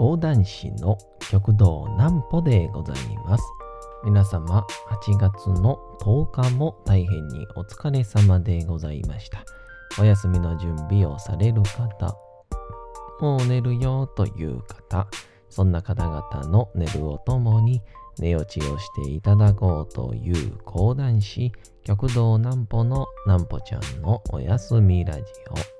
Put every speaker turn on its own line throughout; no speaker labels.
講談師の極道南歩でございます。皆様、8月の10日も大変にお疲れ様でございました。お休みの準備をされる方、もう寝るよという方、そんな方々の寝るをともに寝落ちをしていただこうという講談師、極道南歩の南歩ちゃんのお休みラジオ。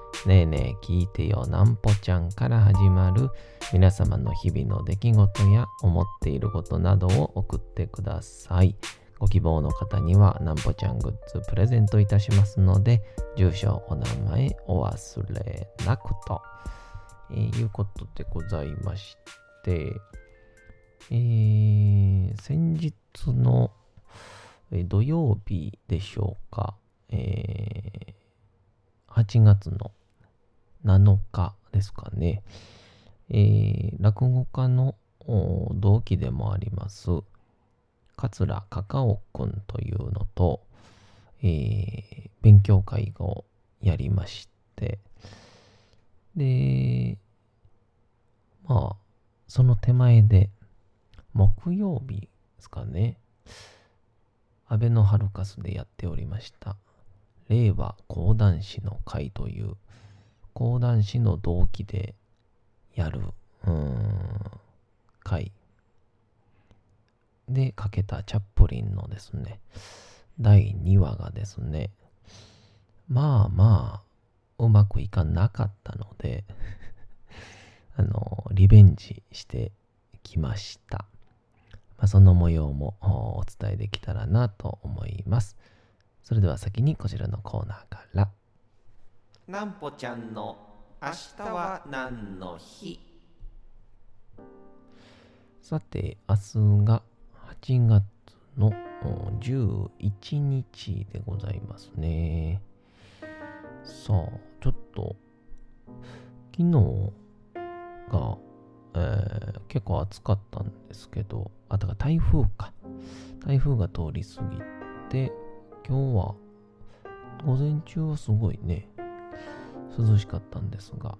ねえねえ聞いてよなんぽちゃんから始まる皆様の日々の出来事や思っていることなどを送ってください。ご希望の方にはなんぽちゃんグッズプレゼントいたしますので、住所、お名前お忘れなくと、えー、いうことでございまして、えー、先日の土曜日でしょうか、えー、8月の7日ですかね、えー、落語家の同期でもあります、桂カカオくんというのと、えー、勉強会をやりまして、で、まあ、その手前で、木曜日ですかね、アベノハルカスでやっておりました、令和講談師の会という、講談師の同期でやる、うん、会でかけたチャップリンのですね、第2話がですね、まあまあ、うまくいかなかったので あの、リベンジしてきました。まあ、その模様もお伝えできたらなと思います。それでは先にこちらのコーナーから。
なんぽちゃんの明日は何の日？
さて、明日が8月の11日でございますね。さあ、ちょっと、昨日が、えー、結構暑かったんですけど、あ、だから台風か。台風が通り過ぎて、今日は、午前中はすごいね、涼しかったんですが、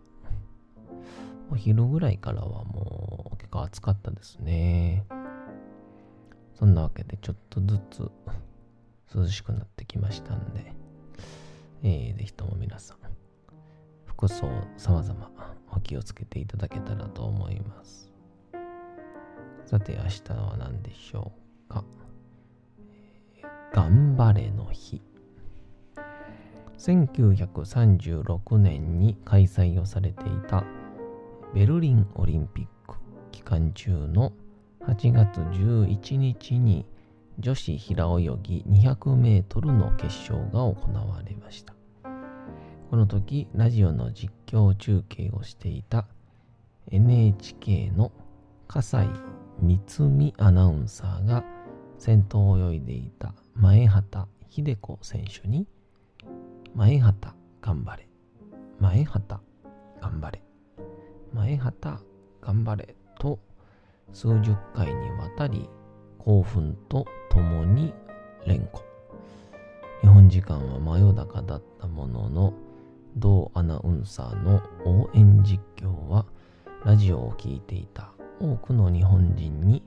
お昼ぐらいからはもう結構暑かったですね。そんなわけでちょっとずつ涼しくなってきましたんで、えー、ぜひとも皆さん、服装様々お気をつけていただけたらと思います。さて明日は何でしょうか。頑張れの日。1936年に開催をされていたベルリンオリンピック期間中の8月11日に女子平泳ぎ200メートルの決勝が行われました。この時、ラジオの実況中継をしていた NHK の笠井光美アナウンサーが先頭を泳いでいた前畑秀子選手に前畑頑張れ。前畑頑張れ。前畑頑張れ。と数十回にわたり興奮と共に連呼。日本時間は真夜中だったものの、同アナウンサーの応援実況はラジオを聴いていた多くの日本人に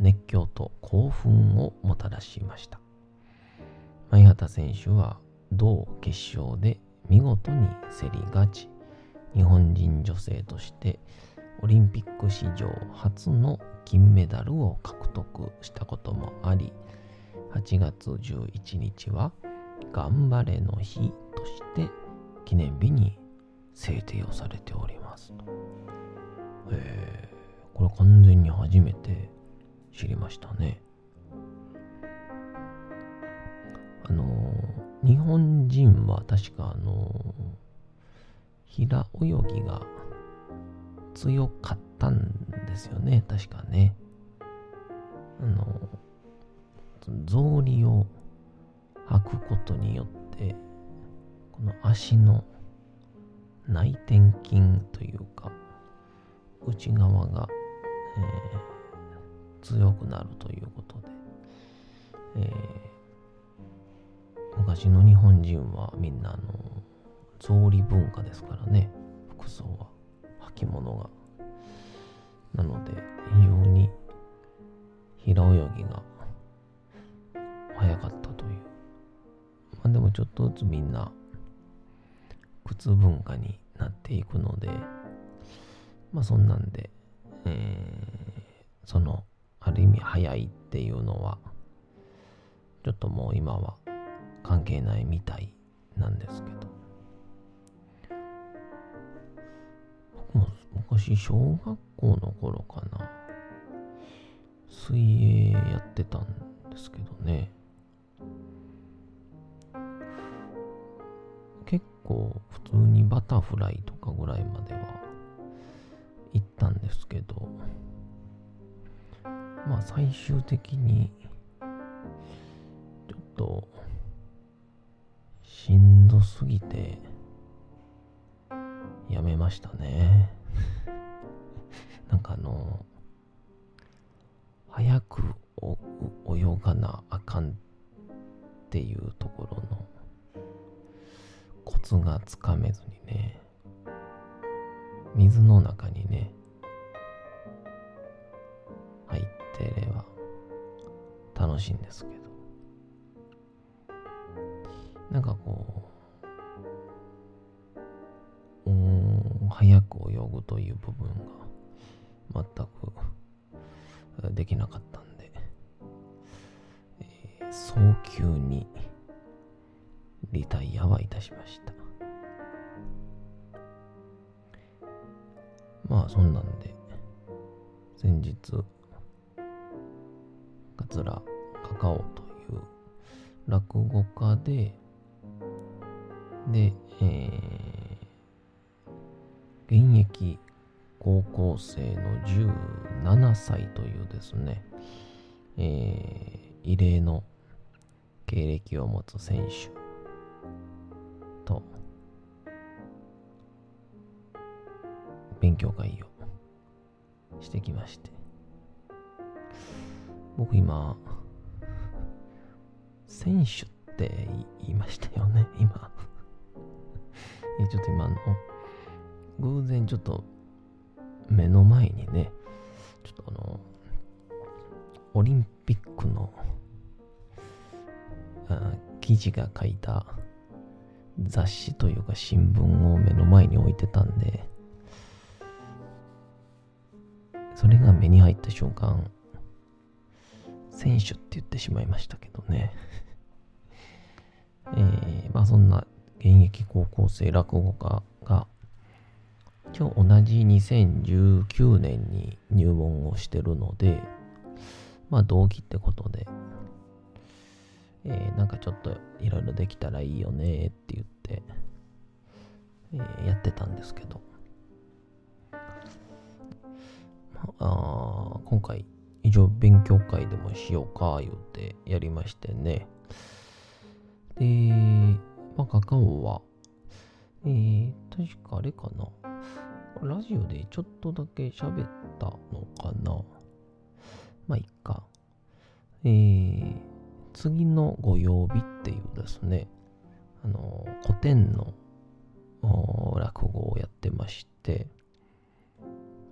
熱狂と興奮をもたらしました。前畑選手は同決勝で見事に競り勝ち、日本人女性としてオリンピック史上初の金メダルを獲得したこともあり、8月11日は頑張れの日として記念日に制定をされておりますと。えー、これ完全に初めて知りましたね。あのー、日本人は確かあの、平泳ぎが強かったんでですよね、確かね。あの、草履を履くことによって、この足の内転筋というか、内側が、えー強くなるということで、えー昔の日本人はみんなあの草履文化ですからね服装は履物が。なので非常に平泳ぎが早かったという。まあでもちょっとずつみんな靴文化になっていくのでまあそんなんで、えーそのある意味早いっていうのはちょっともう今は関係ないみたいなんですけど。僕も昔小学校の頃かな。水泳やってたんですけどね。結構普通にバタフライとかぐらいまでは行ったんですけど。まあ最終的にちょっとしんどすぎてやめましたね。なんかあの早く泳がなあかんっていうところのコツがつかめずにね水の中にね入ってれば楽しいんですけど。なんかこううん早く泳ぐという部分が全くできなかったんで、えー早急にリタイアはいたしました。まあそんなんで先日桂カカオという落語家でで、えー現役高校生の17歳というですね、えー異例の経歴を持つ選手と勉強会をしてきまして。僕今選手って言いましたよね今。えちょっと今の偶然ちょっと目の前にねちょっとあのオリンピックの記事が書いた雑誌というか新聞を目の前に置いてたんでそれが目に入った瞬間選手って言ってしまいましたけどね。えー、まあそんな現役高校生落語家が今日同じ2019年に入門をしてるのでまあ同期ってことでえーなんかちょっといろいろできたらいいよねって言って、えーやってたんですけど、まあ、今回一応勉強会でもしようか言うてやりましてね。で、ま、カカオは。えー、確かあれかな。ラジオでちょっとだけ喋ったのかな。まあいっか。えー、次のご曜日っていうですね、あの、古典の落語をやってまして、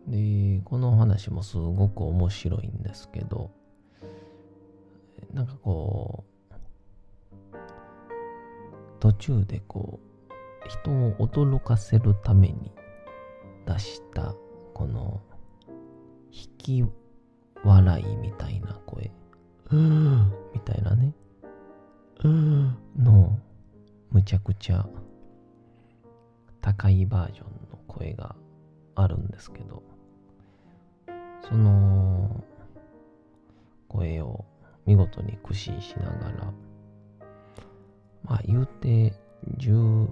で、この話もすごく面白いんですけど、なんかこう、途中でこう、人を驚かせるために出した、この、引き笑いみたいな声。うーみたいなね。うーの、むちゃくちゃ高いバージョンの声があるんですけど、その声を見事に駆使しながら、まあ言うて17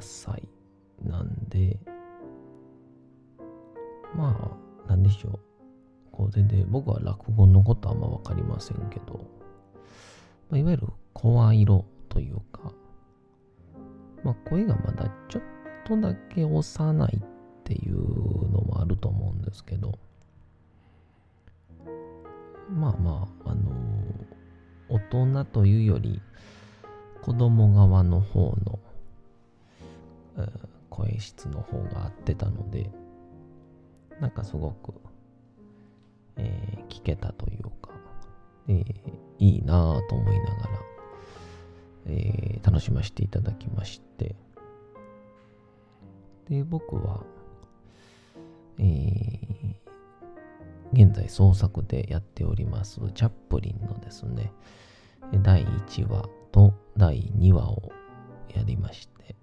歳なんで、まあなんでしょう。こう全然僕は落語のことあんまわかりませんけど、まあ、いわゆる声色というか、まあ、声がまだちょっとだけ幼いっていうのもあると思うんですけど、まあまあ、あの大人というより、子供側の方の、声質の方が合ってたので、なんかすごく、えー聞けたというか、えーいいなぁと思いながら、えー楽しませていただきまして、で、僕は、えー現在創作でやっておりますチャップリンのですね、第1話と第2話をやりまして、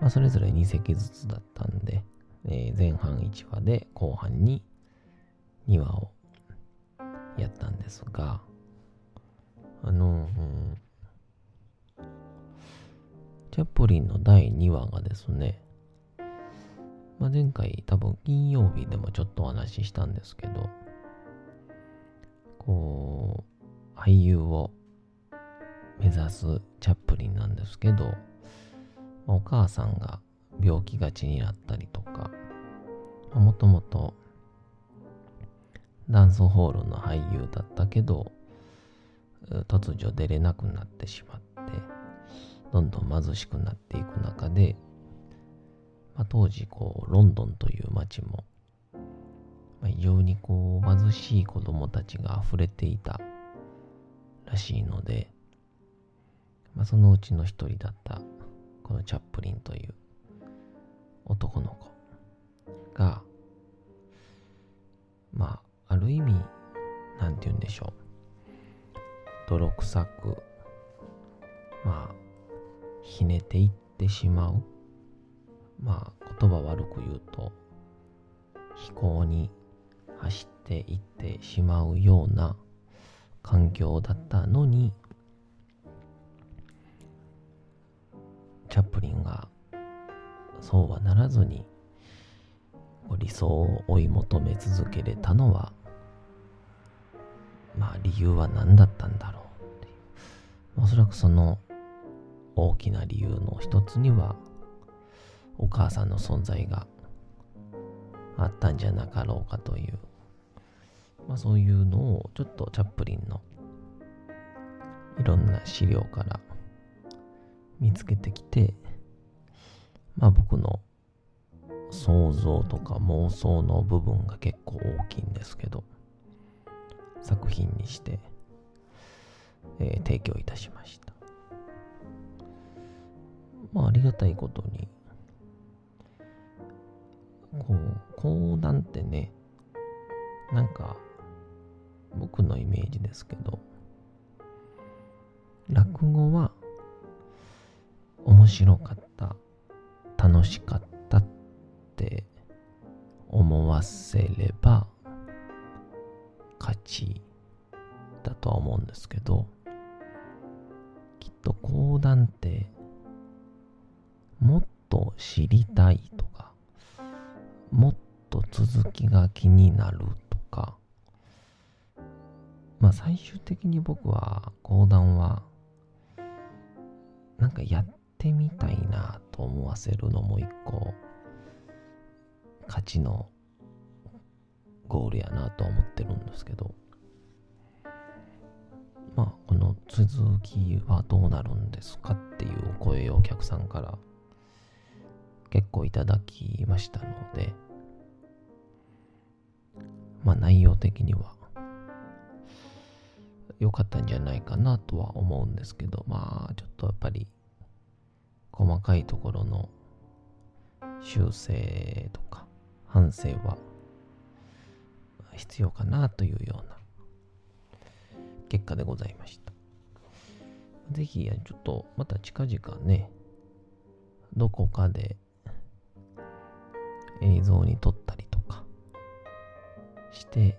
まあ、それぞれ2席ずつだったんで、えー前半1話で後半に2話をやったんですが、あの、うんチャップリンの第2話がですね、まあ、前回多分金曜日でもちょっとお話ししたんですけど、こう、俳優を目指すチャップリンなんですけど、お母さんが病気がちになったりとか、もともとダンスホールの俳優だったけど、突如出れなくなってしまって、どんどん貧しくなっていく中で、まあ、当時こうロンドンという街も、まあ、非常にこう貧しい子供たちが溢れていたらしいので、まあ、そのうちの一人だったこのチャップリンという男の子がまあある意味なんて言うんでしょう。泥臭くまあひねていってしまう。まあ言葉悪く言うと飛行に走っていってしまうような環境だったのにチャップリンがそうはならずに理想を追い求め続けれたのはまあ理由は何だったんだろうっていう。おそらくその大きな理由の一つにはお母さんの存在があったんじゃなかろうかという、まあ、そういうのをちょっとチャップリンのいろんな資料から見つけてきて、まあ僕の想像とか妄想の部分が結構大きいんですけど、作品にして、えー提供いたしました。まあありがたいことに、こう、講談ってね、なんか、僕のイメージですけど、落語は面白かった、楽しかったって思わせれば勝ちだとは思うんですけど、きっと講談ってもっと知りたいとか、もっと続きが気になるとか、まあ最終的に僕は講談はなんかやってってみたいなと思わせるのも一個勝ちのゴールやなと思ってるんですけど。まあこの続きはどうなるんですかっていうお声をお客さんから結構いただきましたので。まあ内容的には良かったんじゃないかなとは思うんですけど。まあちょっとやっぱり細かいところの修正とか反省は必要かなというような結果でございました。ぜひ、ちょっとまた近々ね、どこかで映像に撮ったりとかして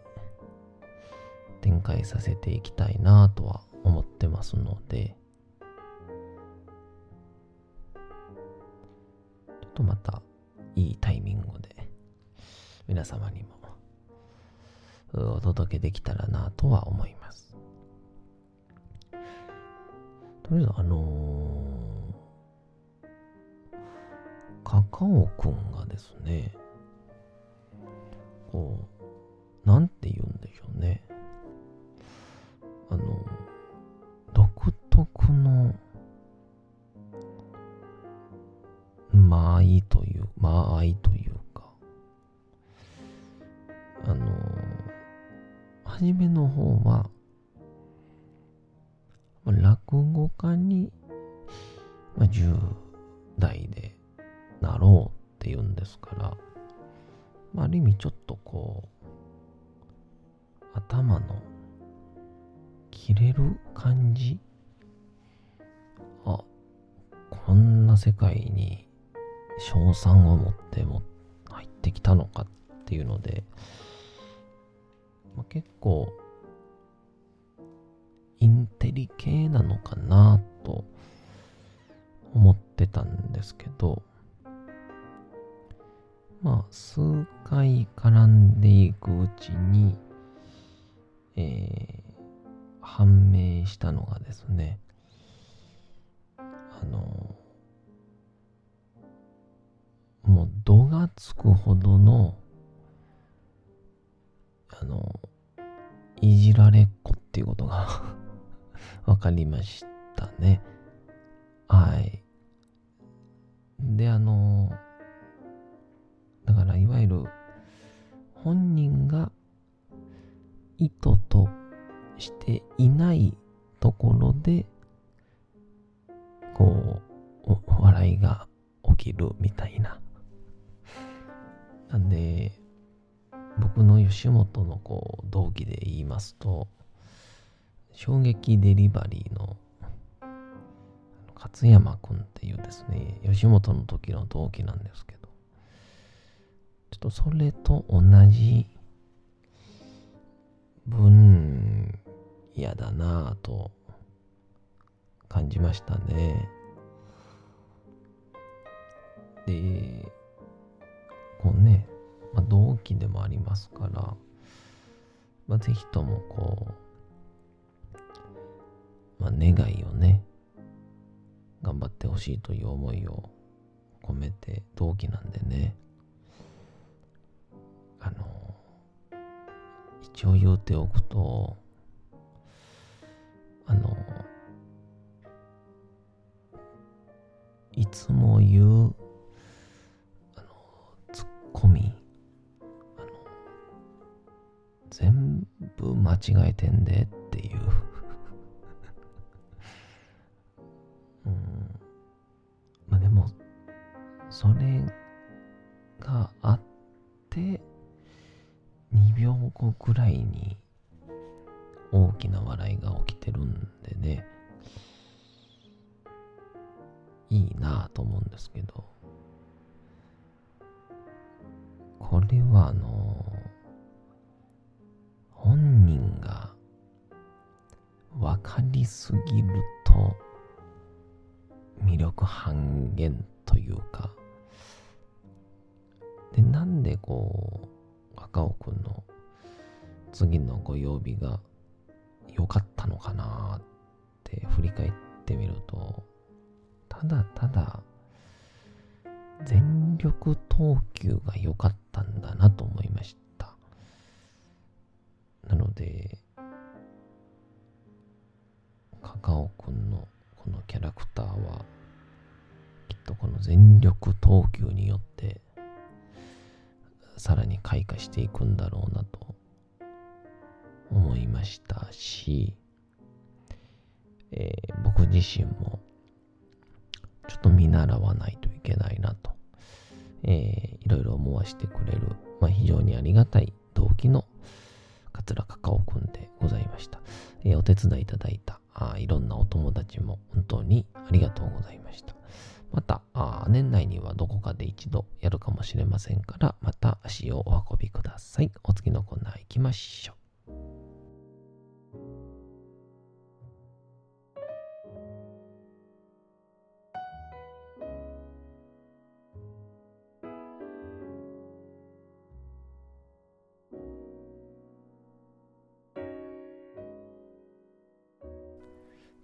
展開させていきたいなとは思ってますので、とまたいいタイミングで皆様にもお届けできたらなとは思います。とりあえず、あのー、カカオくんがですね、こう、なんて言うんでしょうという、間合いというか、あの、初めの方は、落語家に、まあ、10代でなろうって言うんですから、まあ、ある意味ちょっとこう、頭の切れる感じあ、こんな世界に賞賛を持っても入ってきたのかっていうので、まあ、結構インテリ系なのかなと思ってたんですけどまあ数回絡んでいくうちに、えー判明したのがですねあのもう度がつくほどのあのいじられっ子っていうことが わかりましたね。はい。であのだからいわゆる本人が意図としていないところでこう笑いが起きるみたいな。なんで僕の吉本のこう同期で言いますと衝撃デリバリーの勝山くんっていうですね吉本の時の同期なんですけどちょっとそれと同じ分野だなぁと感じましたね。で、こうね、まあ、同期でもありますから、まあ、ぜひともこう、まあ、願いをね、頑張ってほしいという思いを込めて同期なんでね、あの、一応言うておくと、あの、いつも言う、違えてんでっていう。うん。まあでも、それがあって、2秒後くらいに半減というか、で、なんでこう、赤尾くんの次のご曜日が良かったのかなって振り返ってみると、ただただ全力投球が良かったんだなと思いました。なので、カカオくんのこのキャラクターは、きっとこの全力投球によって、さらに開花していくんだろうなと思いましたし、えー僕自身もちょっと見習わないといけないなと、えーいろいろ思わせてくれる、まあ、非常にありがたい動機の桂カカオくんでございました。えーお手伝いいただいたあいろんなお友達も本当にありがとうございました。また、年内にはどこかで一度やるかもしれませんから、また足をお運びください。お次のコーナー行きましょう。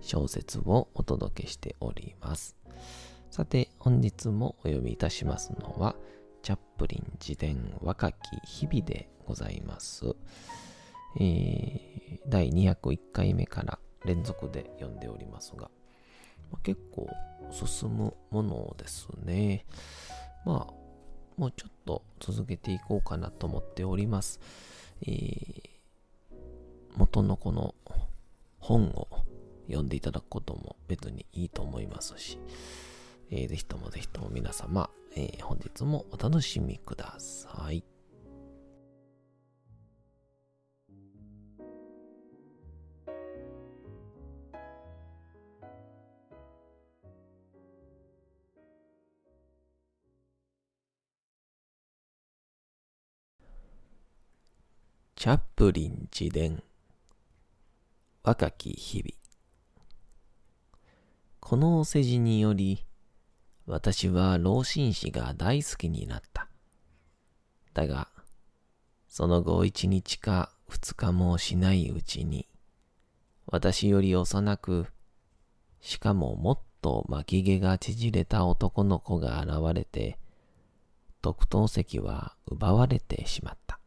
小説をお届けしております。さて、本日もお読みいたしますのは、チャップリン自伝若き日々でございます。えー、第201回目から連続で読んでおりますが、まあ、結構進むものですね。まあ、もうちょっと続けていこうかなと思っております。えー、元のこの本を読んでいただくことも別にいいと思いますし、えー、ぜひともぜひとも皆様、えー、本日もお楽しみください。チャップリン自伝若き日々このお世辞により、私は老紳士が大好きになった。だが、その後一日か二日もしないうちに、私より幼く、しかももっと巻き毛が縮れた男の子が現れて、特等席は奪われてしまった。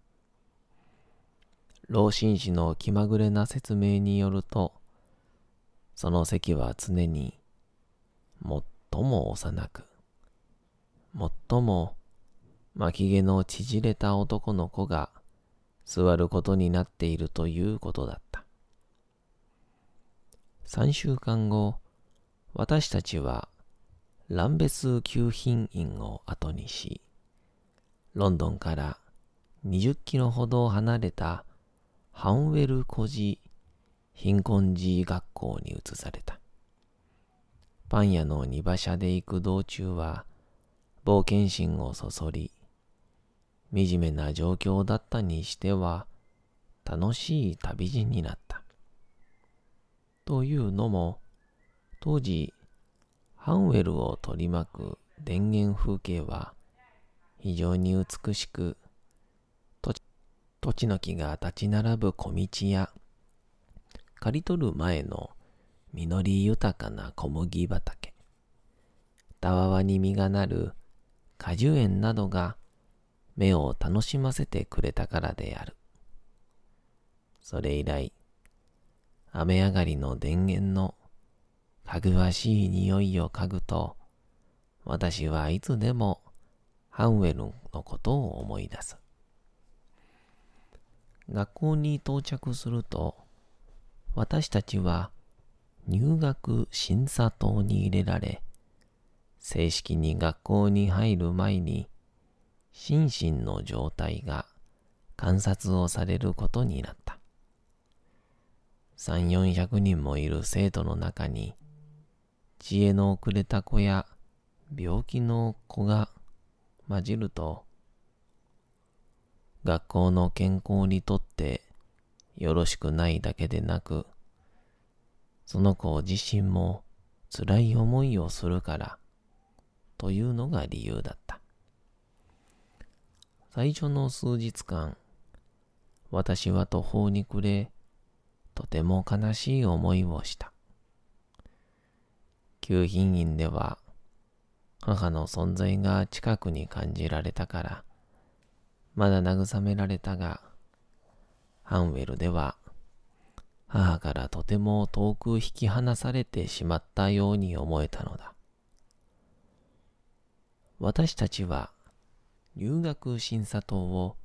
老紳士の気まぐれな説明によると、その席は常に最も幼く、最も巻き毛の縮れた男の子が座ることになっているということだった。三週間後、私たちはランベス級品院を後にし、ロンドンから20キロほど離れたハンウェル孤児貧困児学校に移された。パン屋の荷馬車で行く道中は、冒険心をそそり、惨めな状況だったにしては、楽しい旅路になった。というのも、当時、ハンウェルを取り巻く田園風景は、非常に美しく、土地の木が立ち並ぶ小道や、刈り取る前の実り豊かな小麦畑、たわわに実がなる果樹園などが目を楽しませてくれたからである。それ以来、雨上がりの田園のかぐわしい匂いを嗅ぐと、私はいつでもハンウェルのことを思い出す。学校に到着すると、私たちは入学審査棟に入れられ、正式に学校に入る前に、心身の状態が観察をされることになった。三、四百人もいる生徒の中に、知恵の遅れた子や病気の子が混じると、学校の健康にとってよろしくないだけでなく、その子自身も辛い思いをするからというのが理由だった。最初の数日間、私は途方に暮れ、とても悲しい思いをした。旧品院では、母の存在が近くに感じられたから、まだ慰められたが、ハンウェルでは母からとても遠く引き離されてしまったように思えたのだ。私たちは入学審査棟を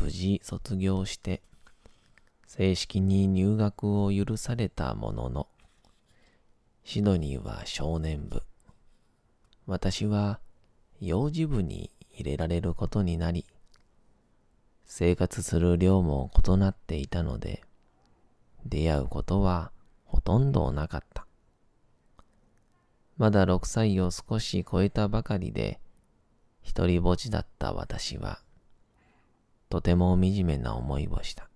無事卒業して正式に入学を許されたものの、シドニーは少年部、私は幼児部に入れられることになり、生活する量も異なっていたので、出会うことはほとんどなかった。まだ6歳を少し超えたばかりで、一人ぼちだった私は、とても惨めな思いをした。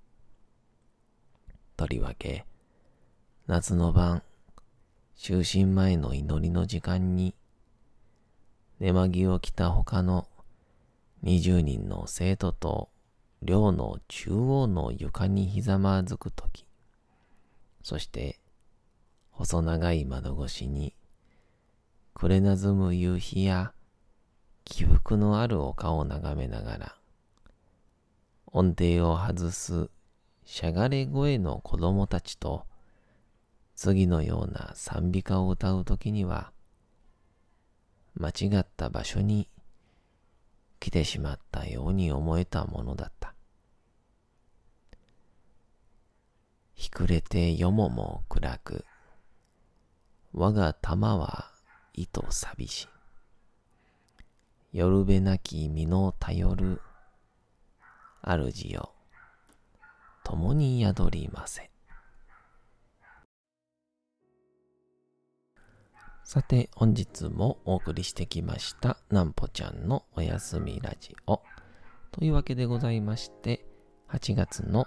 とりわけ、夏の晩、就寝前の祈りの時間に、寝間着を着た他の20人の生徒と寮の中央の床にひざまずくとき、そして細長い窓越しに暮れなずむ夕日や起伏のある丘を眺めながら、音程を外すしゃがれ声の子供たちと次のような賛美歌を歌うときには、間違った場所に来てしまったように思えたものだった。ひくれてよもも暗く、我が玉は糸寂し。夜べなき身の頼る主よ、共に宿りませ。さて、本日もお送りしてきました、なんぽちゃんのおやすみラジオ。というわけでございまして、8月の